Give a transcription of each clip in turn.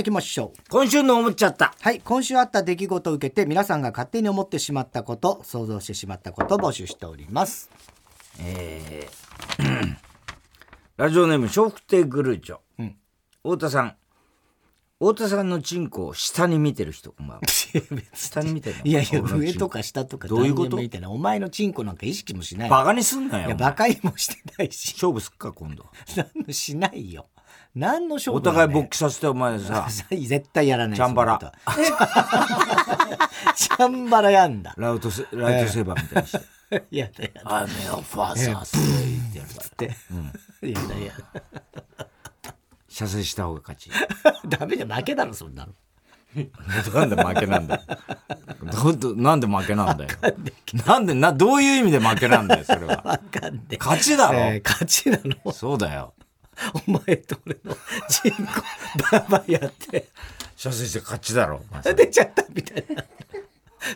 行きましょう今週の思っちゃった。はい今週あった出来事を受けて皆さんが勝手に思ってしまったこと想像してしまったことを募集しておりますえーラジオネーム、笑福亭グルーチョ。うん太田さん。太田さんのチンコを下に見てる人、こんばんは。下に見てるの？いやいや上とか下とかどういうこと？みたいなお前のチンコなんか意識もしないバカにすんなよ。いやお前バカにもしてないし勝負すっか、今度。しないよ何の勝負お互い勃起させて、お前さ、絶対やらないチャンバラ チャンバラやんだラウトセ、ライトセーバーみたいにして。やだやだ I'm your father って言ってやるから。って、やだや射精した方が勝ち。だダメじゃ負けだろそんなのなんで負けなんだよ。どどなんで負けなんだよ。なんで、な、どういう意味で負けなんだよ、それは。勝ちだろ。えー勝ちなのそうだよ。お前と俺のチンコババやって射精して勝ちだろ。出ちゃったみたいな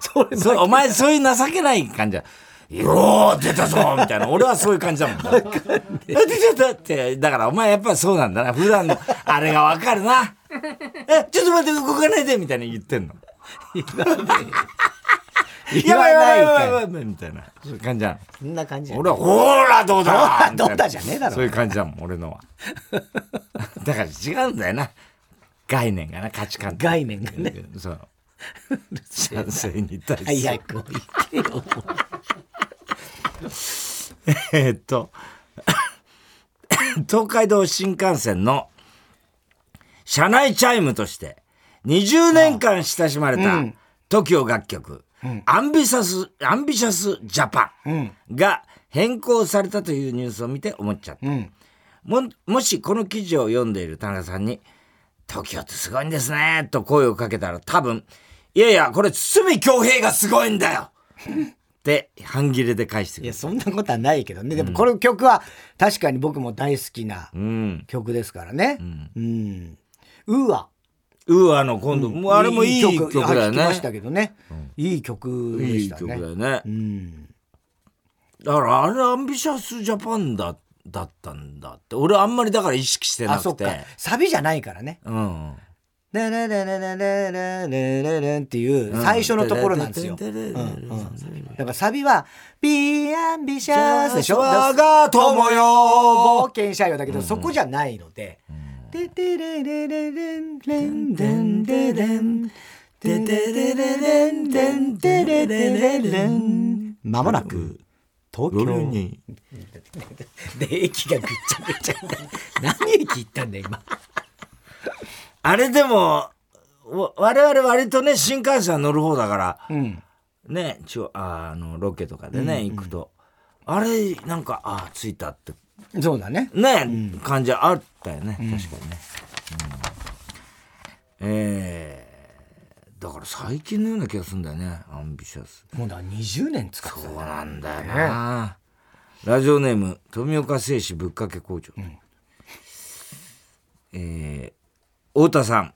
それそうお前そういう情けない感じだ。よー出たぞみたいな。俺はそういう感じだもん。あ出ちゃったって。だからお前やっぱりそうなんだな。普段のあれがわかるな。え、ちょっと待って動かないでみたいに言ってんの。言わないやばからいやばいやばいみたいな。そういう感じなの。そんな感じゃん俺は、ほらどうだほらみたいなどうだじゃねえだろそういう感じだもん、俺のは。だから違うんだよな。概念がな、価値観概念がね。そう。賛成に対して。早く言ってよえっと、東海道新幹線の車内チャイムとして20年間親しまれた TOKIO 楽曲、 AMBITIOUS、AMBITIOUS JAPAN が変更されたというニュースを見て思っちゃった。ん。ももしこの記事を読んでいる田中さんに、TOKIO ってすごいんですね、と声をかけたら多分、いやいや、これ筒美京平がすごいんだよって半ギレで返してくる。いや。そんなことはないけどね。でもこの曲は確かに僕も大好きなうん。曲ですからね。うん。うわ。ウーアの今度、もうあれもいい曲だよはい聞きまねした。けどねいい曲でいいしたね。曲だよね。う。ん。だからあれアンビシャスジャパンだだったんだって。俺あんまりだから意識してなく。あそってか。サビじゃないからね。うん。「ララララララララララ」っていう最初のところなんですよ。だからサビは「Be ambitious」でしょ。我が友よ。冒険者よだけどそこじゃないので「テテレレレレンレンデンデレン」「テテレレレンデンデレレレレン」まもなく東夜京に。で駅がぐっちゃぐちゃ何駅行ったんだよ今。あれでも、わ我々割とね、新幹線乗る方だから、うん。ね、ちょああの、ロケとかでね、行くと、あれ、なんか、ああ、着いたって。そうだね。ね、感じあったよね、確かにね。うん。えーだから最近のような気がするんだよね、アンビシャス。もうだから20年使ってたそうなんだよな。ラジオネーム、富岡製紙ぶっかけ工場。えー太田さん。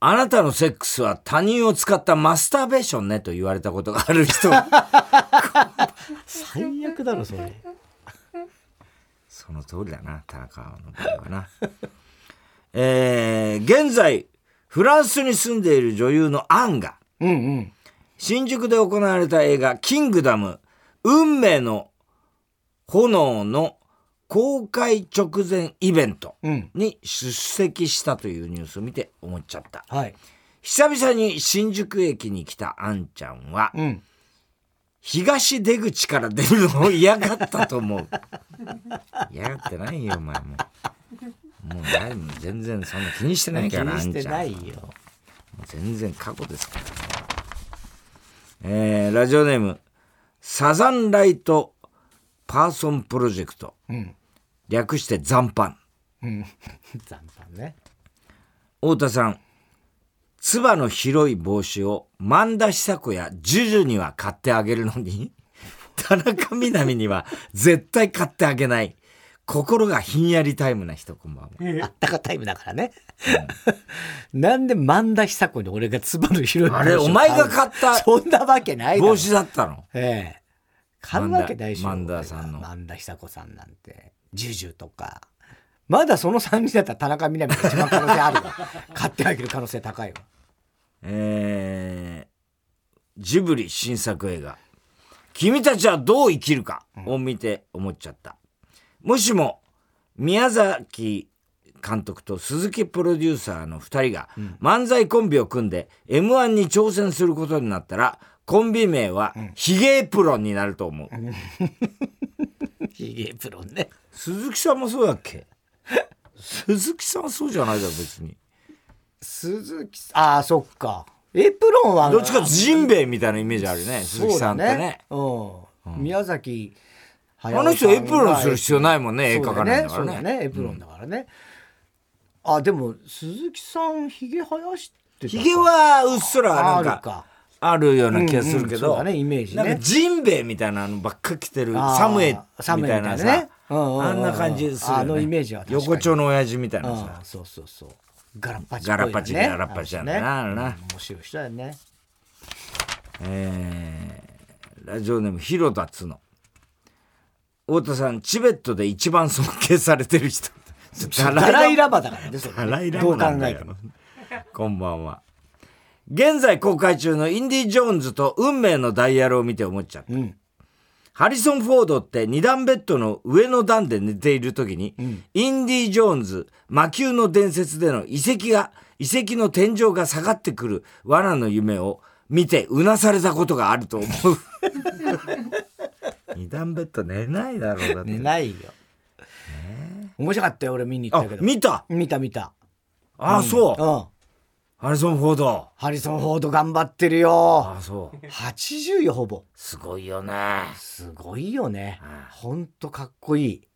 あなたのセックスは他人を使ったマスターベーションねと言われたことがある人。最悪だろそれその通りだな、田中の場合はな。えー現在、フランスに住んでいる女優のアンが、うんうん新宿で行われた映画、キングダム、運命の炎の公開直前イベントうんに出席したというニュースを見て思っちゃった。はい久々に新宿駅に来たアンちゃんは、うん東出口から出るのを嫌がったと思う。嫌がってないよ、お前もう。もう誰も全然そんな気にしてないから、気にしてないよ全然過去ですからね。えー、ラジオネーム、サザンライトパーソンプロジェクト。うん略して残飯。うん 残飯ね太田さん、つばの広い帽子を萬田久子やジュジュには買ってあげるのに、田中みな実には絶対買ってあげない。心がひんやりタイムな人、こんばんは。あったかタイムだからね。なんで萬田久子に俺がつばの広いあれお前が買ったそんなわけない帽子だったの。ええ。買うわけないでしょ。萬田さんの。萬田久子さんなんて。ジュジュとか、まだその3人だったら田中みな実が一番可能性あるわ。買ってあげる可能性高いわ。えー、ジブリ新作映画「君たちはどう生きるか」を見て思っちゃった、もしも宮崎監督と鈴木プロデューサーの2人が漫才コンビを組んで m 1に挑戦することになったらコンビ名はヒゲエプロンになると思う、ヒゲエプロンね。鈴木さんもそうやっけ？鈴木さんはそうじゃないだろ別に。鈴木さんああそっか。エプロンはどっちかジンベエみたいなイメージあるね鈴木さんってね。う、うん、宮崎あの人エプロンする必要ないもんね絵描かないんだからね。そうだねエプロンだからね、うん、あでも鈴木さんひげ生やしてひげはうっすらなんかあるような気がするけど、うんうん、ねイメージね。なんかジンベエみたいなのばっか着てるサムエみたいなさ、ね、あんな感じする、ね、あのイメージは横丁の親父みたいなさ。そうそうそう。ガラッパチ、ね、ガラッパチガラッパチだな、ね、面白い人だよね。えー、ラジオネーム広田つの太田さんチベットで一番尊敬されてる人。ダライラバだからねダライラバなんだよ。こんばんは。現在公開中のインディ・ジョーンズと運命のダイヤルを見て思っちゃった、うん、ハリソン・フォードって二段ベッドの上の段で寝ている時に、うん、インディ・ジョーンズ魔球の伝説での遺跡が遺跡の天井が下がってくる罠の夢を見てうなされたことがあると思う。二段ベッド寝ないだろうだって。寝ないよ、えー、面白かったよ俺見に行ったけど。見た？見た見た。ああ、そう、うん、ハリソン・フォード。ハリソン・フォード頑張ってるよ。ああそう。80よほぼ。すごいよね。すごいよね。ほんとかっこいい。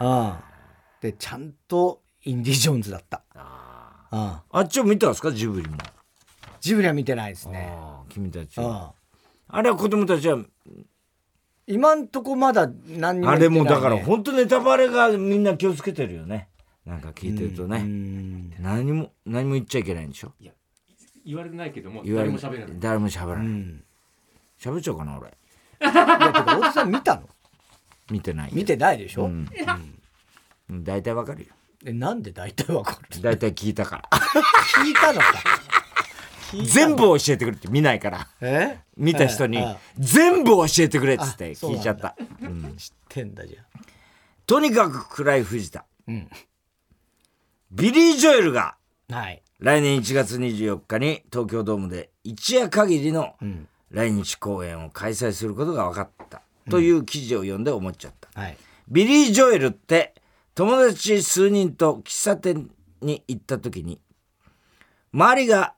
うん。でちゃんとインディ・ジョーンズだった。あ,、うん、あっちを見たんですかジブリも？ジブリは見てないですね。君たち。あれは子供たちは今んとこまだ何にも、ね、あれもだから本当ネタバレがみんな気をつけてるよね。なんか聞いてるとね。何も何も言っちゃいけないんでしょ？いや言われてないけども誰も喋らない。誰も喋らない。喋っちゃうかな俺。いやてか太田さん見たの？見てない見てないでしょ、うん。うん、大体わかるよ。えなんで大体わかる？大体聞いたから。聞いたのか全部教えてくれって見ないから。見た人に全部教えてくれっつって聞いちゃった、うん、知ってんだじゃとにかく暗い藤田、うん、ビリー・ジョエルが来年1月24日に東京ドームで一夜限りの来日公演を開催することが分かった。という記事を読んで思っちゃった、はい、ビリー・ジョエルって友達数人と喫茶店に行った時に周りが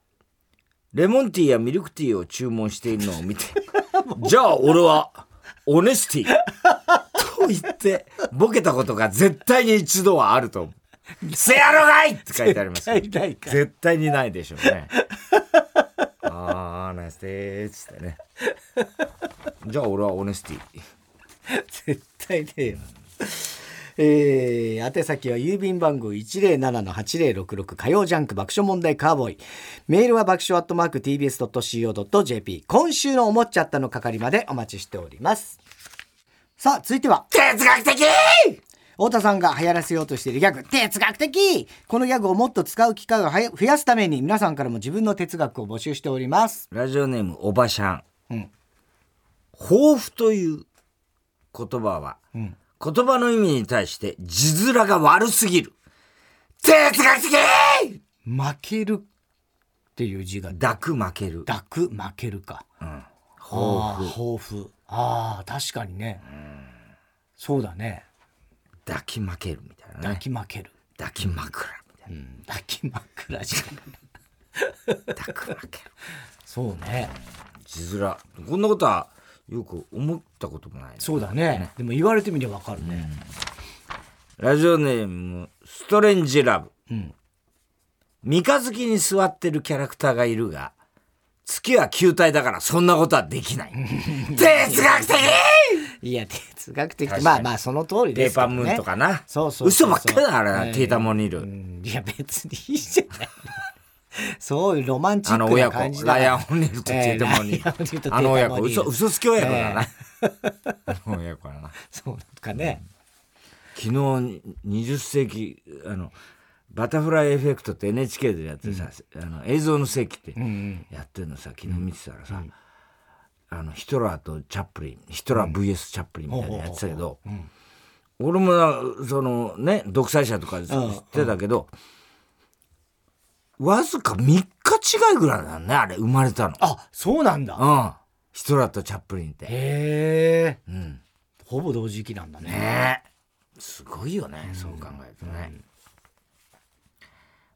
レモンティーやミルクティーを注文しているのを見て じゃあ俺はオネスティ と言ってボケたことが絶対に一度はあると思う。せやろがいって書いてあります絶対にないでしょうね。ああ、ナイスでーつってね。じゃあ俺はオネスティ絶対ねえよ。えー、宛先は郵便番号107-8066火曜ジャンク爆笑問題カーボーイ。メールは爆笑アットマーク tbs.co.jp。今週の思っちゃったの係までお待ちしております。さあ、続いては。哲学的太田さんが流行らせようとしているギャグ、哲学的このギャグをもっと使う機会を増やすために皆さんからも自分の哲学を募集しております。ラジオネームおばしゃん。うん。抱負という言葉は、うん、言葉の意味に対して字面が悪すぎる。哲学的負けるっていう字が。抱く負ける。抱く負けるか。うん。抱負。抱負。ああ、確かにね。うん、そうだね。抱き負けるみたいなね。抱き負ける。抱き枕みたいな。うん、抱き枕じゃない。抱く負ける。そうね。字面。こんなことは、よく思ったこともない、ね、そうだね。でも言われてみればわかるね、うん、ラジオネームストレンジラブ、うん、三日月に座ってるキャラクターがいるが月は球体だからそんなことはできない。哲学的！いや哲学的。まあまあその通りです、ね、ペーパームーンとかな。そうそう嘘ばっかりだあれな、テータモニル、いや別にいいじゃないそういうロマンチックな感じだ。ライアン・オニールとテータモニール。あの親子、嘘、嘘つき親子だな。あの親子だな。そうかね。昨日20世紀あのバタフライエフェクトって NHK でやってさ、あの映像の世紀ってやってるのさ昨日見てたらさ、あのヒトラーとチャップリンヒトラー VS チャップリンみたいなのやってたけど、俺もなそのね独裁者とか知ってたけど、わずか3日違いぐらいなんねあれ生まれたの。あそうなんだ。うん。ヒトラーとチャップリンって。へえ。うん。ほぼ同時期なんだね。ね。えすごいよね、そう考えるとね、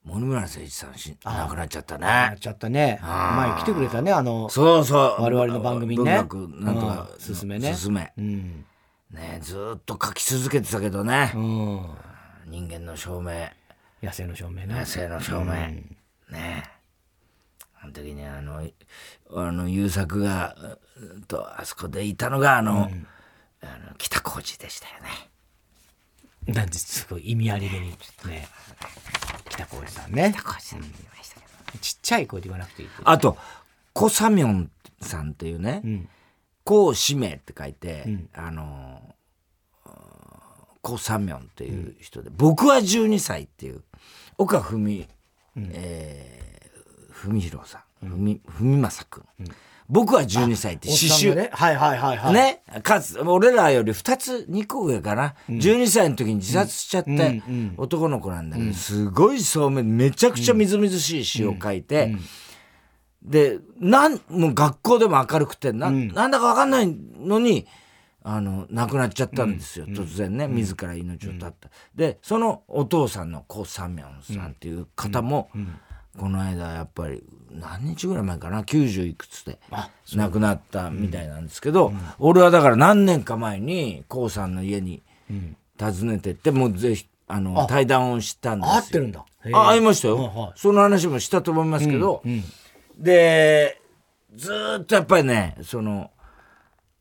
森村誠一さんし亡くなっちゃったね。やっちゃったね。前来てくれたねあのそうそう。我々の番組にね。なんとか、うんすすめね。すすめ。うん。ねずーっと書き続けてたけどね、うん。人間の証明野生の証明ね。野生の証明、ね。えあの時にあのいあの優作がうんとあそこでいたのがあの,、あの北浩二でしたよね。なんです。ごい意味ありげにね。北浩二さんね。北浩二さん言いましたけど、ちっちゃい声で言わなくていいってあとコサミョンさんっていうね、ん。コウシメって書いて、あのコサミョンっていう人で、僕は12歳っていう岡文、えー文弘さん文文正君、僕は12歳って詩集おっさんのね。はいはいはいはい。ね、かつ俺らより2つ2個上かな、12歳の時に自殺しちゃった男の子なんだけど、すごいそうめめちゃくちゃみずみずしい詩を書いて、でなんもう学校でも明るくてな,、ん、なんだか分かんないのにあの亡くなっちゃったんですよ、突然ね自ら命を絶った、でそのお父さんのコ・サンミョンさんっていう方も、この間やっぱり何日ぐらい前かな90いくつで亡くなったみたいなんですけど、俺はだから何年か前にコウさんの家に訪ねてってもうぜひあの対談をしたんですよ。合ってるんだ。あ会いましたよ、はいはい。その話もしたと思いますけど、でずーっとやっぱりねその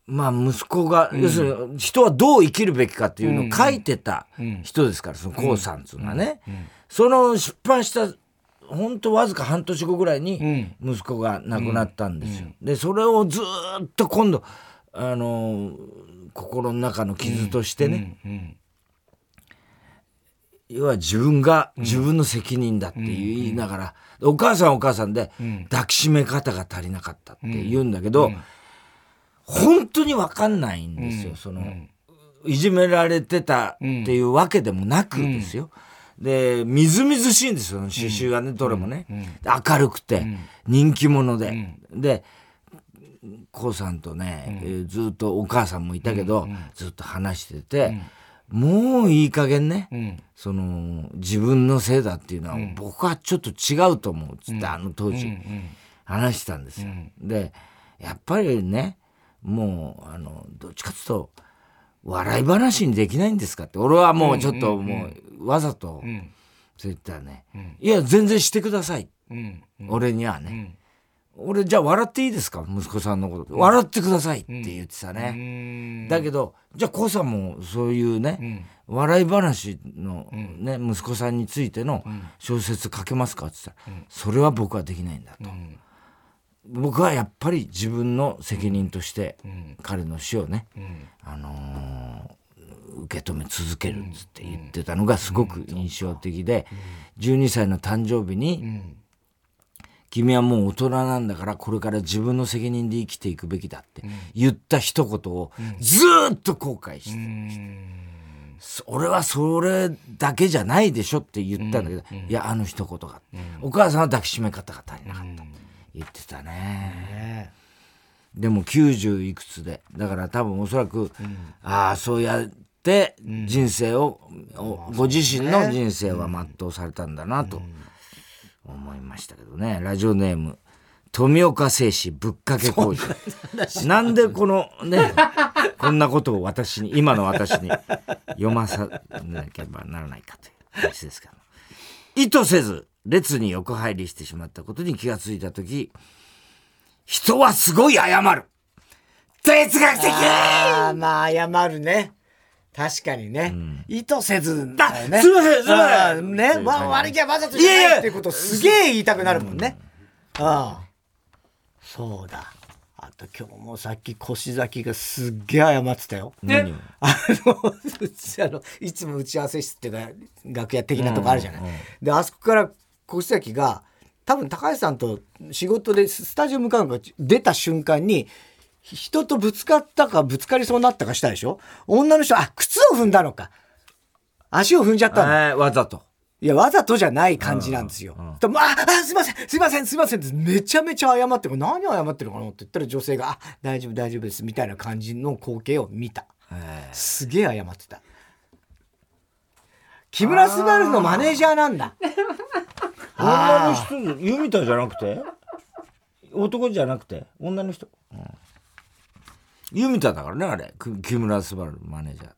まあ息子が、要するに人はどう生きるべきかっていうのを書いてた人ですから、そのコウさんっていうのはね、その出版した本当わずか半年後ぐらいに息子が亡くなったんですよ。でそれをずーっと今度あの心の中の傷としてね、要は自分が自分の責任だって言いながら、お母さんはお母さんで抱きしめ方が足りなかったって言うんだけど、本当に分かんないんですよ、そのいじめられてたっていうわけでもなくですよ。でみずみずしいんですよ。刺繍がね、どれもね、明るくて、人気者で、でコウさんとね、えーずっとお母さんもいたけど、ずっと話してて、もういい加減ね、その自分のせいだっていうのは、僕はちょっと違うと思うっつって、あの当時、話してたんですよ。でやっぱりねもうあのどっちかっていうと笑い話にできないんですかって。俺はもうちょっともうわざとそう言ったらね、いや全然してください、俺にはね、俺じゃあ笑っていいですか？息子さんのこと、笑ってくださいって言ってたね、だけどじゃあコウさんもそういうね、笑い話の、ね息子さんについての小説書けますか？って言ったら、それは僕はできないんだと。僕はやっぱり自分の責任として彼の死をね、あのー受け止め続けるっつって言ってたのがすごく印象的で、12歳の誕生日に、君はもう大人なんだからこれから自分の責任で生きていくべきだって言った一言をずーっと後悔して、そ俺はそれだけじゃないでしょって言ったんだけど、いやあの一言が、お母さんは抱きしめ方が足りなかった、言ってたね。でも90いくつで。だから多分おそらく、ああそうやって人生を、おご自身の人生は全うされたんだなと思いましたけどね。ラジオネーム富岡製紙ぶっかけ工事なんでこのね こんなことを私に今の私に読まさなければならないかという話ですけど意図せず列に横入りしてしまったことに気がついた時人はすごい謝る。哲学的。ああまあ謝るね。確かにね、意図せずだよね。あすいませんすいません。ね。わ悪気はわざとじゃないっていうことをすげえ言いたくなるもんね。ああそうだ。あた今日もさっき腰崎がすっげえ謝ってたよ。何を？あのうち あのいつも打ち合わせ室っていうか楽屋的なとこあるじゃない。うんうん。であそこから越崎が多分高橋さんと仕事でススタジオ向かうのが出た瞬間に人とぶつかったかぶつかりそうになったかしたでしょ？女の人あ靴を踏んだのか足を踏んじゃったの。えーわざと。いや、わざとじゃない感じなんですよ。でもあ、あ、すいません、すいません、すいませんってめちゃめちゃ謝ってる。何謝ってるのかなって言ったら女性が、あ、大丈夫、大丈夫です、みたいな感じの光景を見た。えすげえ謝ってた。木村昴のマネージャーなんだ。女の人、ユミタじゃなくて？男じゃなくて？女の人？うんユミタだからね、あれ。く木村昴のマネージャー。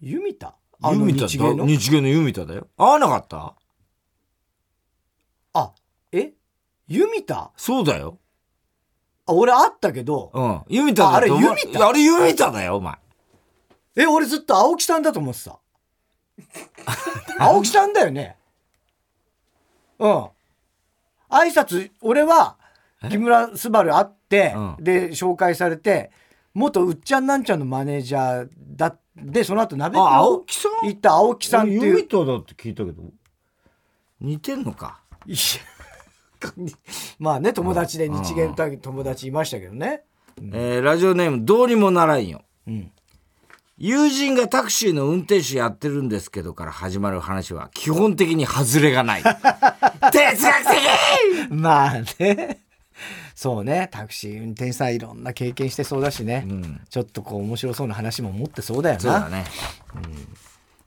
ユミタ？あのユミタ日芸の？日芸のユミタだよ。会わなかった？あ、え？ユミタ？そうだよ。あ、俺会ったけど、うん。ユミタだああれユミタ？あれユミタだよ、お前。え、俺ずっと青木さんだと思ってた。青木さんだよね？うん。挨拶、俺は、木村昴会って、うんで、紹介されて、元うっちゃんなんちゃんのマネージャーだで、その後、鍋あ、青を木さん？行った青木さんって俺ユミいう。タだって聞いたけど。似てんのか？いや まあね、友達で日芸の友達いましたけどね。えーラジオネームどうにもならんよ。うん。友人がタクシーの運転手やってるんですけどから始まる話は基本的に外れがない。哲学的まあね。そうね、タクシー運転手さんいろんな経験してそうだしね。んちょっとこう面白そうな話も持ってそうだよな。そうだね。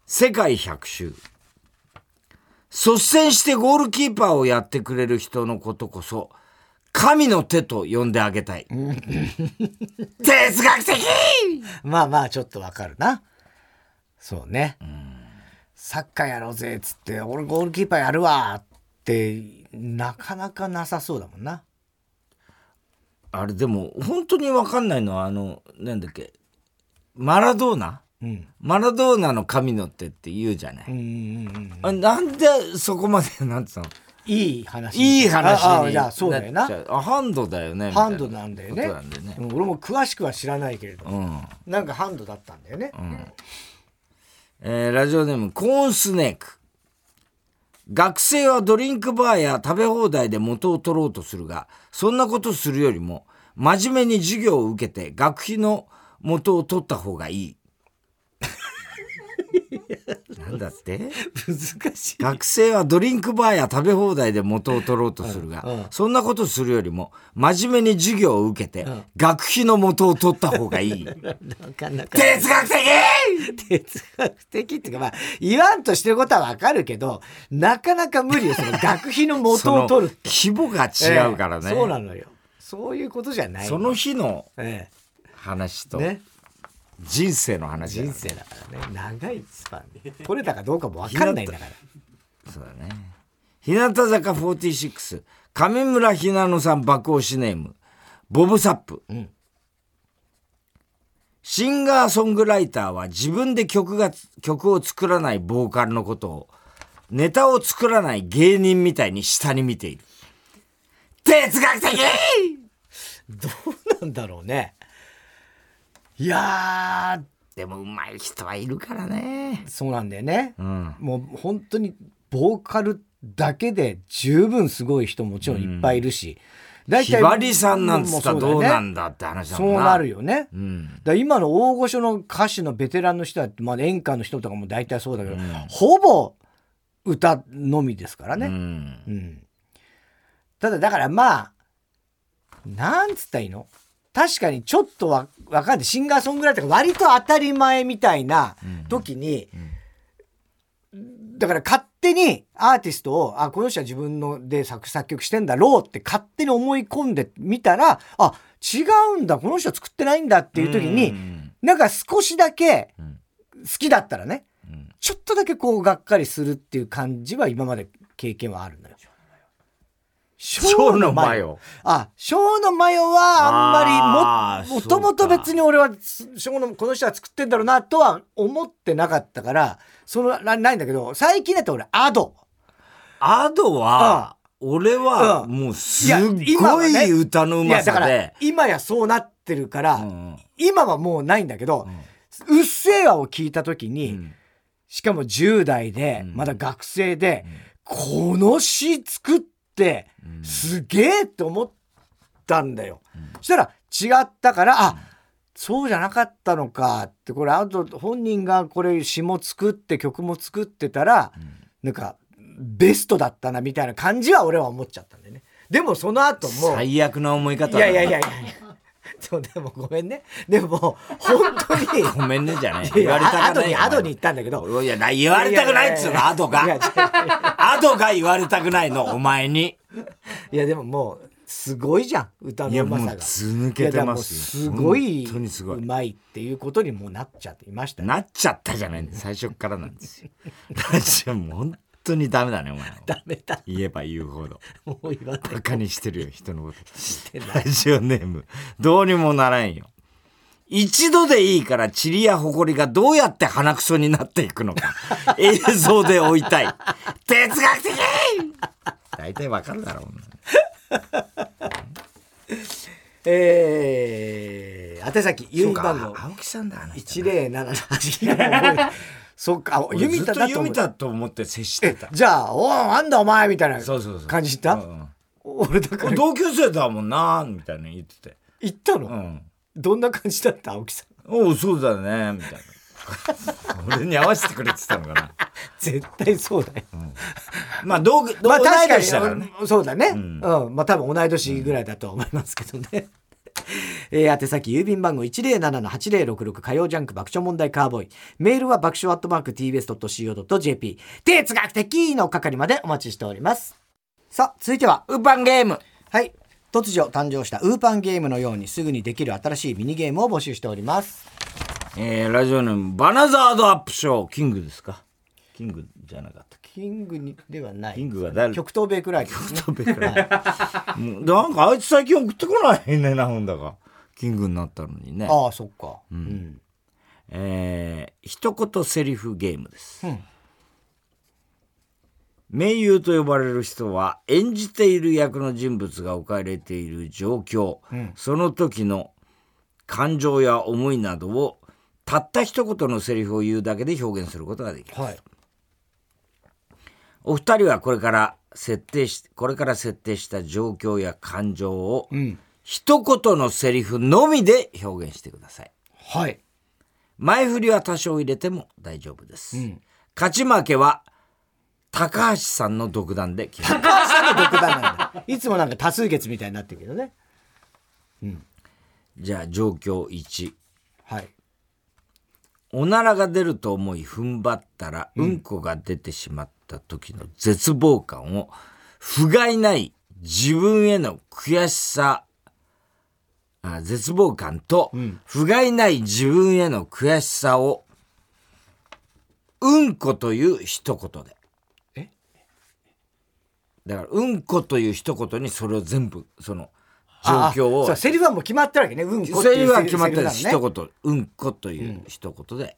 世界百周。率先してゴールキーパーをやってくれる人のことこそ、神の手と呼んであげたい。哲学的まあまあちょっとわかるな。そうね。サッカーやろうぜっつって、俺ゴールキーパーやるわって、なかなかなさそうだもんな。あれでも本当に分かんないのはあのなんだっけマラドーナ？うん。マラドーナの神の手って言うじゃない、うんうんうん。あなんでそこまでなんつうの？いい話。いい話にああいや、そうだよな。あハンドだよねハンドなんだよね。俺も詳しくは知らないけれど、うん、なんかハンドだったんだよね。えーラジオネームコーンスネーク。学生はドリンクバーや食べ放題で元を取ろうとするがそんなことするよりも真面目に授業を受けて学費の元を取った方がいいなんだって？難しい。学生はドリンクバーや食べ放題で元を取ろうとするが、うんうん。そんなことするよりも真面目に授業を受けて、学費の元を取った方がいい。哲学的！哲学的っていうかまあ言わんとしてることはわかるけどなかなか無理よその 学費の元を取る規模が違うからね、ええ。そうなのよ。そういうことじゃないその日のえ話とえね人生の話だ人生だからね。長いスパンで。取れたかどうかもわかんないんだからそうだね。日向坂46上村ひなのさん爆押しネーム。ボブサップ、ん。シンガーソングライターは自分で曲が曲を作らないボーカルのことをネタを作らない芸人みたいに下に見ている。哲学的！どうなんだろうねいやでも上手い人はいるからね。ーそうなんだよね、うん。もう本当にボーカルだけで十分すごい人もちろんいっぱいいるし、大ひばりさんなんつったらどうなんだだって話だそもな。うんなるよね、うん。だ今の大御所の歌手のベテランの人だって、まあ、演歌の人とかも大体そうだけど、ほぼ歌のみですからね、うん。うん。ただだからまあなんつったらいいの？確かにちょっとわわかんない。シンガーソングライターが割と当たり前みたいな時に、だから勝手にアーティストをあこの人は自分ので作作曲してんだろうって勝手に思い込んでみたらあ違うんだ。この人は作ってないんだっていう時に、うん。なんか少しだけん。好きだったらね、ん。ちょっとだけこうがっかりするっていう感じは今まで経験はあるのよ。蝶のマヨ。あ、蝶のマヨはあんまりも、もともと別に俺は、蝶の、この人は作ってんだろうなとは思ってなかったから、その、なないんだけど、最近だと俺、アド。アドは、俺はもうすっごい歌のうまさで。今やそうなってるから、うん、今はもうないんだけど、うん、うっせぇわを聞いた時に、うん、しかも10代で、まだ学生で、この詩作って、すげえって思ったんだよ。そしたら違ったから、あ、そうじゃなかったのかって、これ、あと本人がこれ詩も作って曲も作ってたら、なんか、ベストだったなみたいな感じは俺は思っちゃったんでね。でもその後も。最悪な思い方いやいやいやいや。そうでもごめんね。でも本当に。ごめんねじゃない。言われたくないにアドに言ったんだけど。いや言われたくないっつうの。アドが。アドが言われたくないのお前に。いやでももうすごいじゃん歌のうまさが。いやず抜けてますすごいうまいっていうことにもなっちゃっていました、ね、なっちゃったじゃない。んで最初からなんですよ。もう本当にダメだねお前ダメだ。言えば言うほど。もう言わない。バカにしてるよ人のこと。してない。ラジオネーム。どうにもならんよ。一度でいいから塵や埃がどうやって鼻くそになっていくのか。映像で追いたい。哲学的！大体わかるだろう えー、宛先郵便番号。青木さんだ107そっか、弓田だと思ったと思って接してた。じゃあ、おなんだお前みたいな感じした俺だから。同級生だもんなみたいな言ってて。言ったの？うん。どんな感じだった？青木さん。おお、そうだね、みたいな。俺に合わせてくれってたのかな。絶対そうだよ。まあ、同、同い年だからね。そうだね。うん。まあ、多分同い年ぐらいだと思いますけどね。えー、宛先郵便番号107-8066火曜ジャンク爆笑問題カーボーイ。メールは爆笑アットマーク tbs.co.jp。哲学的の係までお待ちしております。さあ、続いては、ウーパンゲーム。はい。突如誕生したウーパンゲームのようにすぐにできる新しいミニゲームを募集しております。えー、ラジオネーム、バナザードアップショー、キングですか？キングじゃなかったキングにではない。キングは誰？極東ベイクライ、ね、極東ベイクライ。なんかあいつ最近送ってこないね、なんだか。キングになったのにね。ああ、そっか。うん。うん、えー、一言セリフゲームです。うん、名優と呼ばれる人は演じている役の人物が置かれている状況、うん、その時の感情や思いなどをたった一言のセリフを言うだけで表現することができる。はいお二人はこれから設定し、これから設定した状況や感情を、うん、一言のセリフのみで表現してください。はい。前振りは多少入れても大丈夫です。うん、勝ち負けは、高橋さんの独断で決め高橋さんの独断なんだ。いつもなんか多数決みたいになってるけどね。うん。じゃあ、状況1。はい。おならが出ると思い踏ん張ったら、うんこが出てしまった時の絶望感を、不甲斐ない自分への悔しさ、あ絶望感と、不甲斐ない自分への悔しさを、うんこという一言で。え？だから、うんこという一言にそれを全部、その、状況を。そうセリフはもう決まってるわけね。うんこっていうセリフは決まってる、ね、一言、うんこという一言で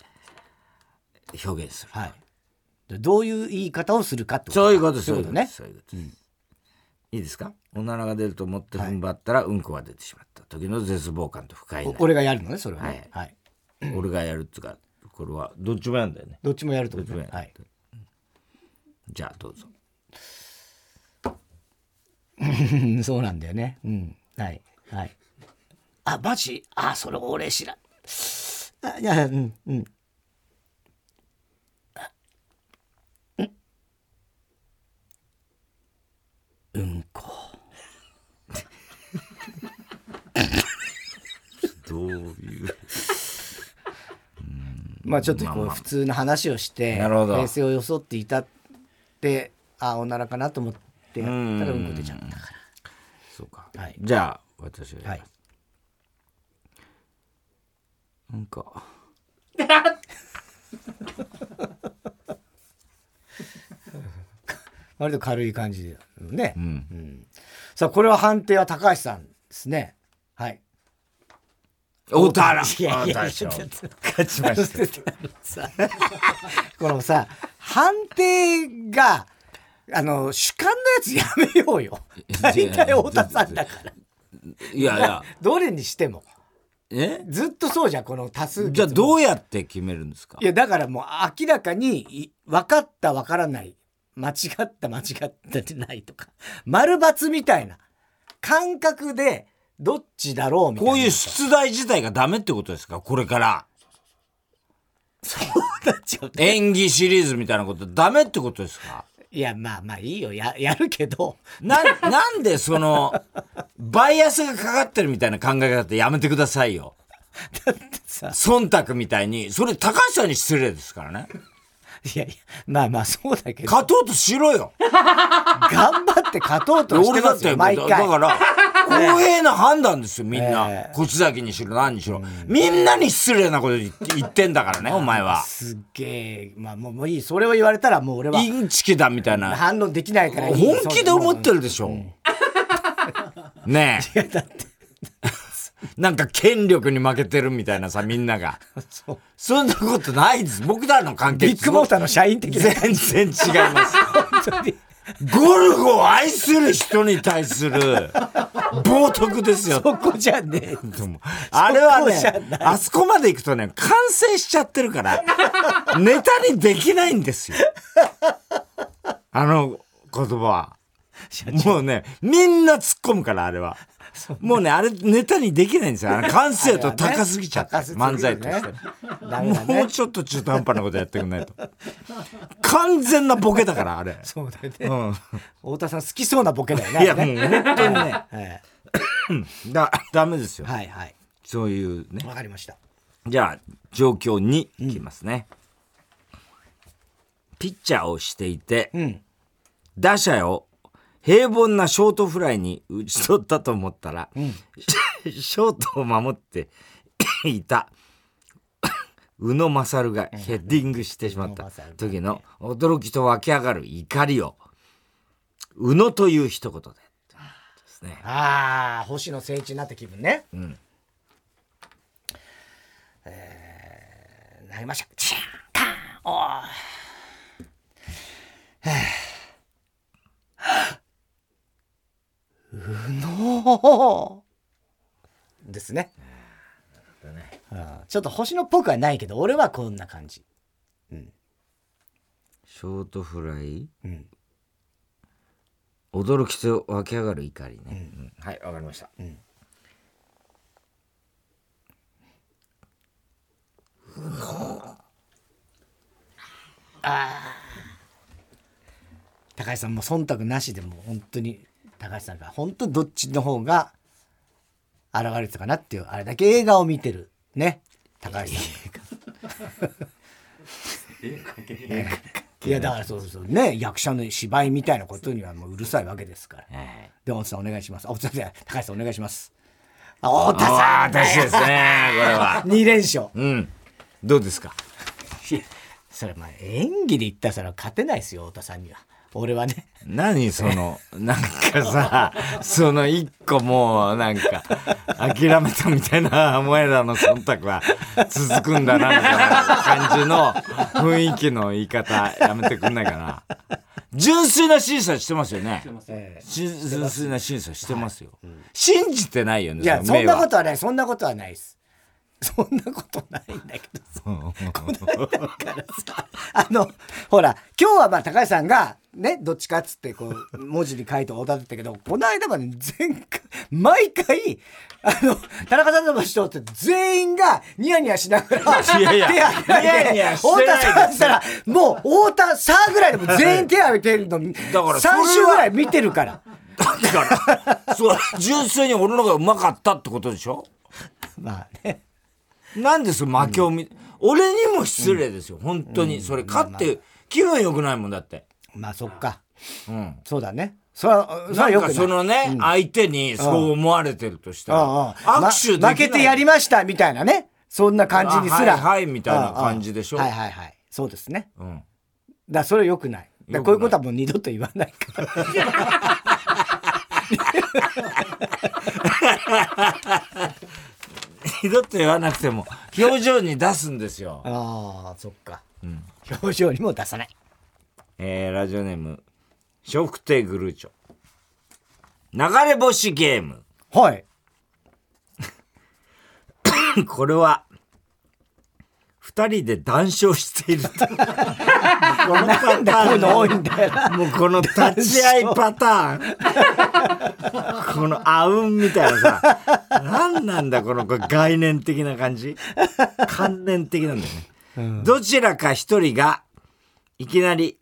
表現する。はい。どういう言い方をするかってことそういうことです。そういうことね。そういうことです。いいですか？おならが出ると思って踏ん張ったら、うんこが出てしまった時の絶望感と不快な。俺がやるのね、それは、ね。はい。はい、俺がやるっつうか、これはどっちもやるんだよね。どっちもやると、ね、どっちもやる。はい。じゃあ、どうぞ。そうなんだよね。うん。はい。はい。あ、マジ？あ、それ俺知らん。あ、いや、うん、うん。うんこ。どういう？まあちょっとこう普通の話をして平成を装っていたってあおならかなと思ってやったらうん。こ出ちゃったから。そうか、はい、じゃあ私ははい、なんか 割と軽い感じでね、うん、うん、さあこれは判定は高橋さんですね。はい。大田原いやいや勝ちました。このさ判定があの主観のやつやめようよ。大体太田さんだから。いやいや。どれにしても。え？ずっとそうじゃんこの多数じゃあどうやって決めるんですか？いやだからもう明らかにい分かった分からない間違った間違ってないとか。丸×みたいな。感覚でどっちだろうみたいなこういう出題自体がダメってことですか？これから。そうなっちゃう演技シリーズみたいなことダメってことですか？いやまあまあいいよ。ややるけど。ななんでそのバイアスがかかってるみたいな考え方ってやめてくださいよ。だってさ。忖度みたいに。それ高橋さんに失礼ですからねいやいやまあまあそうだけど。勝とうとしろよ。頑張って勝とうとしてます俺だってだよ毎回。だから公平な判断ですよみんな、ええ。小崎にしろ何にしろ、みんなに失礼なこと言ってんだからねお前は。すっげえ。まあもういいそれを言われたらもう俺はインチキだみたいな。反応できないからいい本気で思ってるでしょ、ねえ。いやだってなんか権力に負けてるみたいなさみんなが。そう。そんなことないです。僕らの関係ビッグモーターの社員的な。全然違います。本当に。ゴルゴを愛する人に対する冒涜ですよ。そこじゃねえ。あれはねあそこまで行くとね完成しちゃってるから ネタにできないんですよ。あの言葉は。もうねみんな突っ込むからあれはもうねあれネタにできないんですよ。あの完成度高すぎちゃって、漫才として。もうちょっと中途半端なことやってくんないと。完全なボケだからあれ。そうだよね。うん。太田さん好きそうなボケだよねいやもう本当にね。えだダメですよ。えはいはい。そういうね。わかりました。じゃあ状況にいきますね、ピッチャーをしていて、うん。打者を平凡なショートフライに打ち取ったと思ったら、ショートを守って いた。宇野勝がヘッディングしてしまった。時の驚きと湧き上がる怒りを。宇野という一言で。ですねああ星野誠一になった気分ね。ん。えーなりました。チャンカンおーのー。ですね。うん。ちょっと星野っぽくはないけど俺はこんな感じ。ショートフライ、ん。驚きと湧き上がる怒りね、うん。はいわかりました、高橋さんも忖度なしでも本当に高橋さんが本当どっちの方が現れてたかなっていうあれだけ映画を見てる。ね。高橋さん。え関係ないいやだからそうそうね。役者の芝居みたいなことにはもううるさいわけですから。はいで太田さんお願いします。あ太田さん高橋さんお願いします。あ太田あさんあ私ですね。これは。2連勝。うん。どうですか？それまあ演技で言ったらそれは勝てないですよ太田さんには俺はね。何そのなんかさその一個もうなんか諦めたみたいなお前らの忖度は続くんだなみたいな感じの雰囲気の言い方やめてくんないかな。純粋な審査してますよね。純粋な審査してますよ、信じてないよねえいやそんなことはない。そんなことはないですそんなことないんだけどさ。この間からさあのほら今日はまあ高橋さんがねどっちかっつってこう文字に書いておだってたけどこの間まで前回毎回あの田中さんの人って全員がニヤニヤしながらいやいや手挙げないです田さんしたらもう太田さんぐらいでも全員手挙げてるのにだから3それは週ぐらい見てるから。だからそれ純粋に俺の方がうまかったってことでしょ？まあねなんでその負けを見、俺にも失礼ですよ、本当に。それ勝って気分良くないもんだって。まあそっか。うん。そうだね。それはそれなんかはよくない。そのね、相手にそう思われてるとしたら、うんうん。握手で。ま負けてやりましたみたいなね。そんな感じにすら。あはいはいみたいな感じでしょ。うんうんはいはいはい。そうですね。うん。だそれはよくない。だこういうことはもう二度と言わないから 二度と言わなくても、表情に出すんですよ。ああそっか、表情にも出さないえー、ラジオネーム、笑福亭グルーチョ。流れ星ゲーム。はい。これは、二人で談笑していると。このパタこういうの多いーんだよ。もうこの立ち合いパターン。このあうんみたいなさ。何なんだこの概念的な感じ。関連的なんだよね。どちらか一人が、いきなり、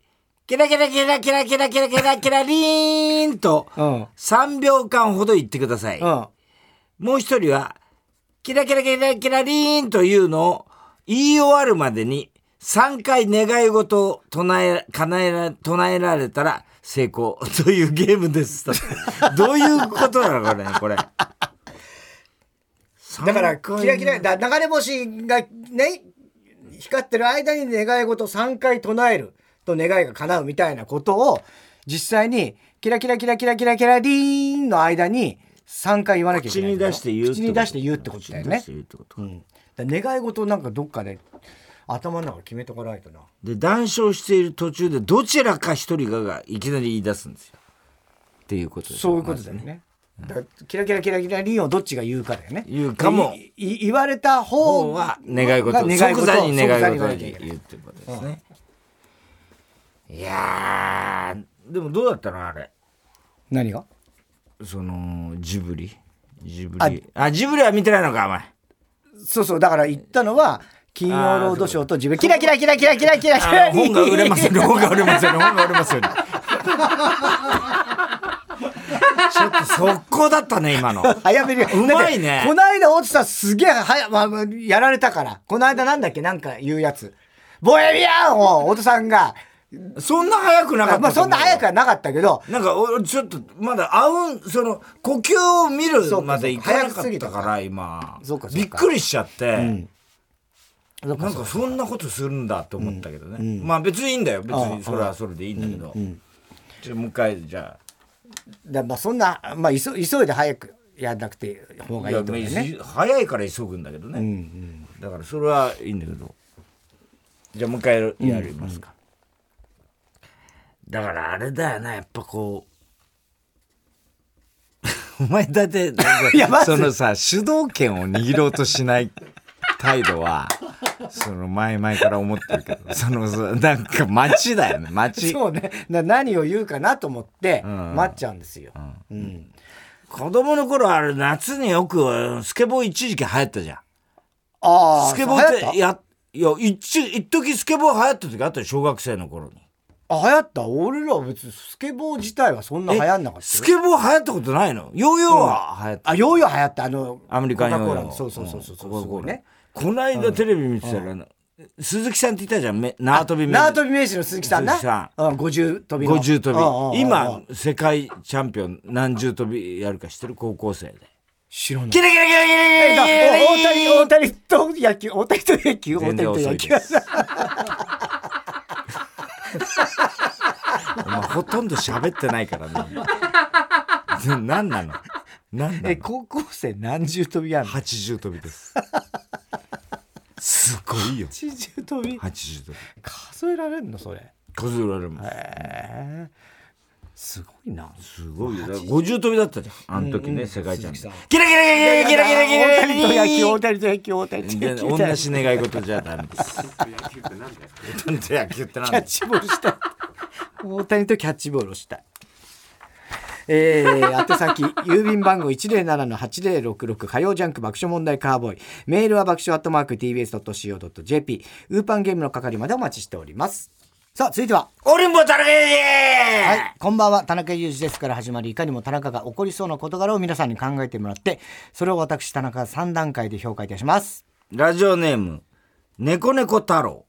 キラキラキラキラキラキラキラキラリーンと、うん。3秒間ほど言ってください。うん。もう一人は、キラキラキラキラリーンというのを言い終わるまでに3回願い事を唱え、叶えら、唱えられたら成功というゲームです。どういうことなのこれ、これ。だから、キラキラ、だ流れ星がね、光ってる間に願い事3回唱えると願いが叶うみたいなことを、実際に、キラキラキラキラキラキラリーンの間に3回言わなきゃいけない。口に出して言うってこと口に出して言うってことだよね口に出し。て言うってことうん。願い事なんかどっかで頭の中決めとかないとな。で、談笑している途中でどちらか一人ががいきなり言い出すんですよ。っていうことですそういうことだよね。だからキラキラキラキラリーンをどっちが言うかだよね。言うかも。言われた方方は願い事が願い即事座に願い即座に言うってことですね、いやーでもどうだったのあれ？何が？そのジブリ。ジブリ。あジブリは見てないのかお前そうそう、だから言ったのは、金曜ロードショーと自分、キラキラキラキラキラキラキラあ本が売れますよね。本が売れますよね。本が売れますよね。ちょっと速攻だったね今の。早めに。うまいね。この間、大津さんすげえ、はや、まあ、やられたから。この間なんだっけ？なんか言うやつ。ボヘミアンを、大津さんが、そんな早くなかったまあそんな早くははなかったけど、なんか俺ちょっとまだあうんその呼吸を見るまでいかなかったから。今。びっくりしちゃって、ん。なんかそんなことするんだと思ったけどね、まあ別にいいんだよ。別にそれはそれでいいんだけど、ちょっともう一回じゃだまあそんな、まあ急急いで早くやんなくて方あがいいと思うよね。早いから急ぐんだけどね、うんうん。だからそれはいいんだけど。じゃあもう一回やりますか、だからあれだよなやっぱこう。お前だって そのさ主導権を握ろうとしない態度はその前々から思ってるけどそのさなんか街だよね街。そうね。な何を言うかなと思ってん。待っちゃうんですよ。うん。子供の頃あれ夏によくスケボー一時期流行ったじゃん。ああ、スケボーってやいや一一時スケボー流行った時あったよ小学生の頃にあ、流行った？俺らは別にスケボー自体はそんな流行んなかった？よ。スケボー流行ったことないの？ヨーヨーは流行った、あ、ヨーヨー流行った。あの、アメリカンヨーヨーコカ・コーラのそうそうそうそう。コカ・コね。この間テレビ見てたら、鈴木さんって言ったじゃん？め縄跳び縄跳び名手の鈴木さんな？鈴木さうん、50跳びの。50跳び、うんうんうん今世界チャンピオン何十跳びやるか知ってる？高校生で知らない。キラキラキラキラキラキラ大谷、大谷と野球、大谷と野球、大全然谷と野球遅いで。すお前ほとんど喋ってないからね 何なの？何なえ、の高校生何十跳びやんの？80跳びですすごいよ ?80 跳び？80跳び数えられんのそれ？数えられるもんへえ。すごいな。すごいよだから50跳びだったじゃんあの時ね、世界チャンピオンキラキラキラキラキラキラ大谷と野球、大谷と野球、大谷とで野球。同じ願い事じゃダメです野球ってなんだよ本当野球ってなんだよキャッチボールしたい。大谷とキャッチボールをしたい。えー、宛先、郵便番号107-8066火曜ジャンク爆笑問題カーボーイ。メールは爆笑アットマーク tbs.co.jp。ウーパンゲームの係までお待ちしております。さあ、続いては。オリンボ田中裕はい、こんばんは。田中裕二ですから始まり、いかにも田中が起こりそうな事柄を皆さんに考えてもらって、それを私、田中が3段階で評価いたします。二ラジオネーム猫猫太郎、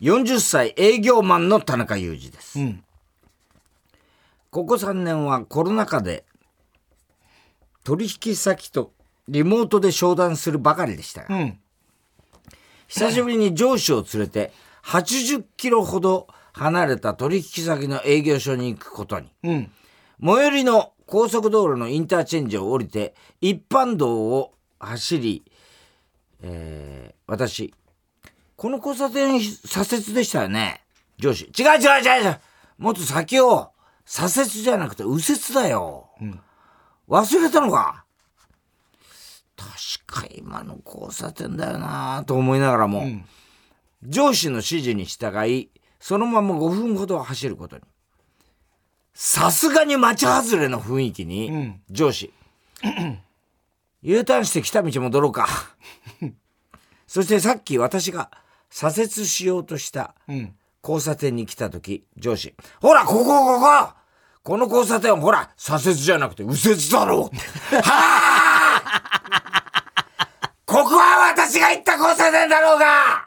40歳営業マンの田中裕二です、んここ3年はコロナ禍で取引先とリモートで商談するばかりでしたが、うん。久しぶりに上司を連れて80キロほど離れた取引先の営業所に行くことにうん。最寄りの高速道路のインターチェンジを降りて一般道を走り、えー私この交差点左折でしたよね？上司。違う違う違う違う。もっと先を左折じゃなくて右折だよ。忘れたのか？確か今の交差点だよな。と思いながらも、上司の指示に従い、そのまま5分ほど走ることに。さすがに町外れの雰囲気に、上司、U ターンして来た道戻ろうか。そしてさっき私が左折しようとした交差点に来た時、上司、ほら、ここ、こここの交差点はほら、左折じゃなくて右折だろう はあここは私が行った交差点だろうが！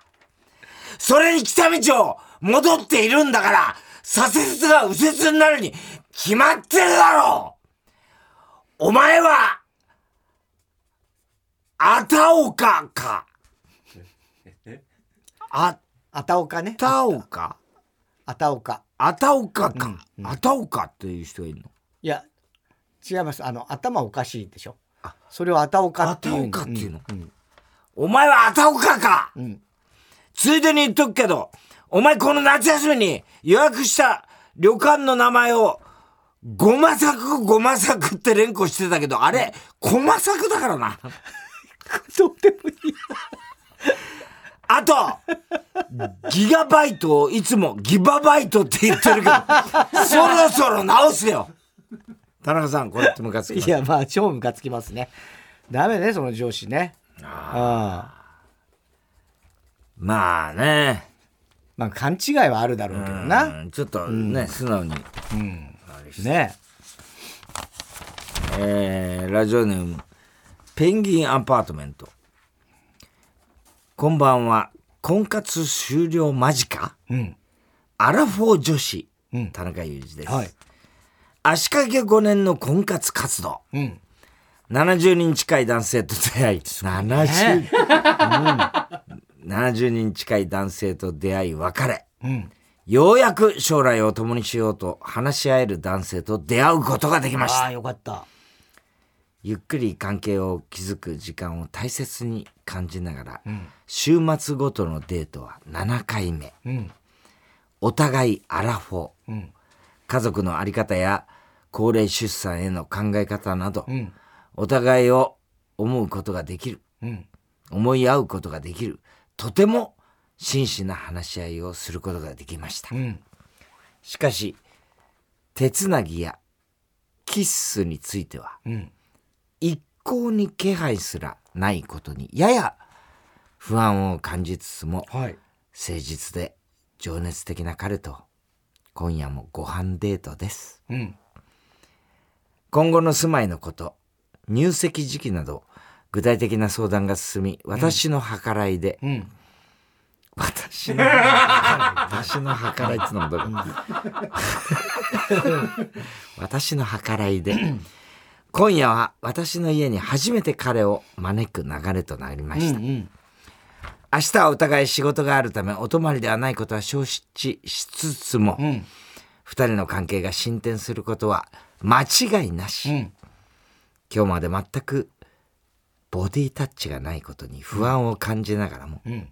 それに来た道を戻っているんだから、左折が右折になるに決まってるだろう！お前は、あたおかか。ああたおかね。たおか。あたおか。あたおかか。あたおかっていう人がいるの？いや、違います。あの、頭おかしいでしょ。それをあたおかっていう。あたおかっていうの？お前はあたおかか、んついでに言っとくけど、お前この夏休みに予約した旅館の名前を、ごま作ごま作って連呼してたけど、あれ、こま作だからな。どうでもいい。あと、ギガバイトをいつもギババイトって言ってるけど、そろそろ直すよ。田中さん、これってムカつきますいや、まあ、超ムカつきますね。ダメね、その上司ね。ああ。まあね。まあ、勘違いはあるだろうけどな。うんちょっとね、素直に。ねえーラジオネーム、ペンギンアパートメント。こんばんは。婚活終了間近？うん。アラフォー女子、うん田中裕二です。はい。足掛け5年の婚活活動。うん。70人近い男性と出会い、70、70人近い男性と出会い別れ、うん。ようやく将来を共にしようと話し合える男性と出会うことができましたああ、。よかった。ゆっくり関係を築く時間を大切に感じながら、週末ごとのデートは7回目。うん。お互いアラフォー。うん。家族のあり方や高齢出産への考え方など、うん。お互いを思うことができる。うん。思い合うことができる。とても真摯な話し合いをすることができました。うん。しかし、手つなぎやキッスについては、うん。一向に気配すらないことにやや不安を感じつつもはい。誠実で情熱的な彼と今夜もご飯デートですうん。今後の住まいのこと入籍時期など具体的な相談が進み私の計らいで、うん。私の 私の計らいってのもどうか 私の計らいで 今夜は私の家に初めて彼を招く流れとなりました、うん。明日はお互い仕事があるためお泊まりではないことは承知しつつも、うん。二人の関係が進展することは間違いなし、うん。今日まで全くボディタッチがないことに不安を感じながらも、うん。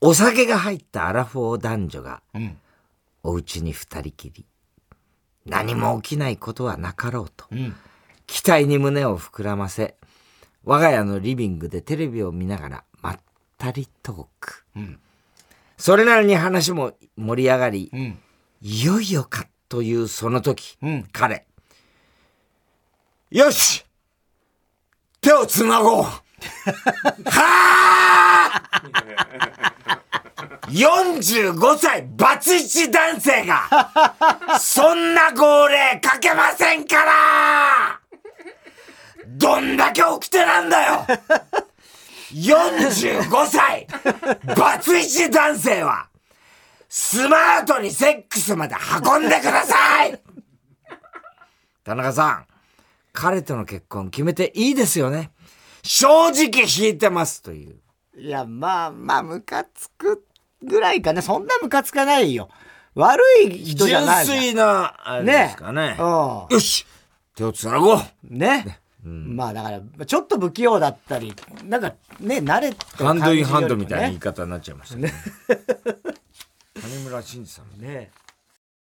お酒が入ったアラフォー男女がうん。お家に二人きり何も起きないことはなかろうと。うん。期待に胸を膨らませ我が家のリビングでテレビを見ながらまったりトーク、うん。それなりに話も盛り上がり、うん。いよいよかというその時、うん。彼。よし手をつなごう。は あ45歳バツイチ男性がそんな号令かけませんから。どんだけ起きてなんだよ。45歳バツイチ男性はスマートにセックスまで運んでください。田中さん、彼との結婚決めていいですよね。正直引いてますという。いや、まあまあ、ムカつくぐらいかな。そんなムカつかないよ。悪い人じゃ純ないじゃん。粋な、あれですかね。うよし手をつなごうん。ね。まあだから、ちょっと不器用だったり、なんかね、慣れてハンドインハンドみたいな言いね。方になっちゃいましたね。谷村新司さん。ね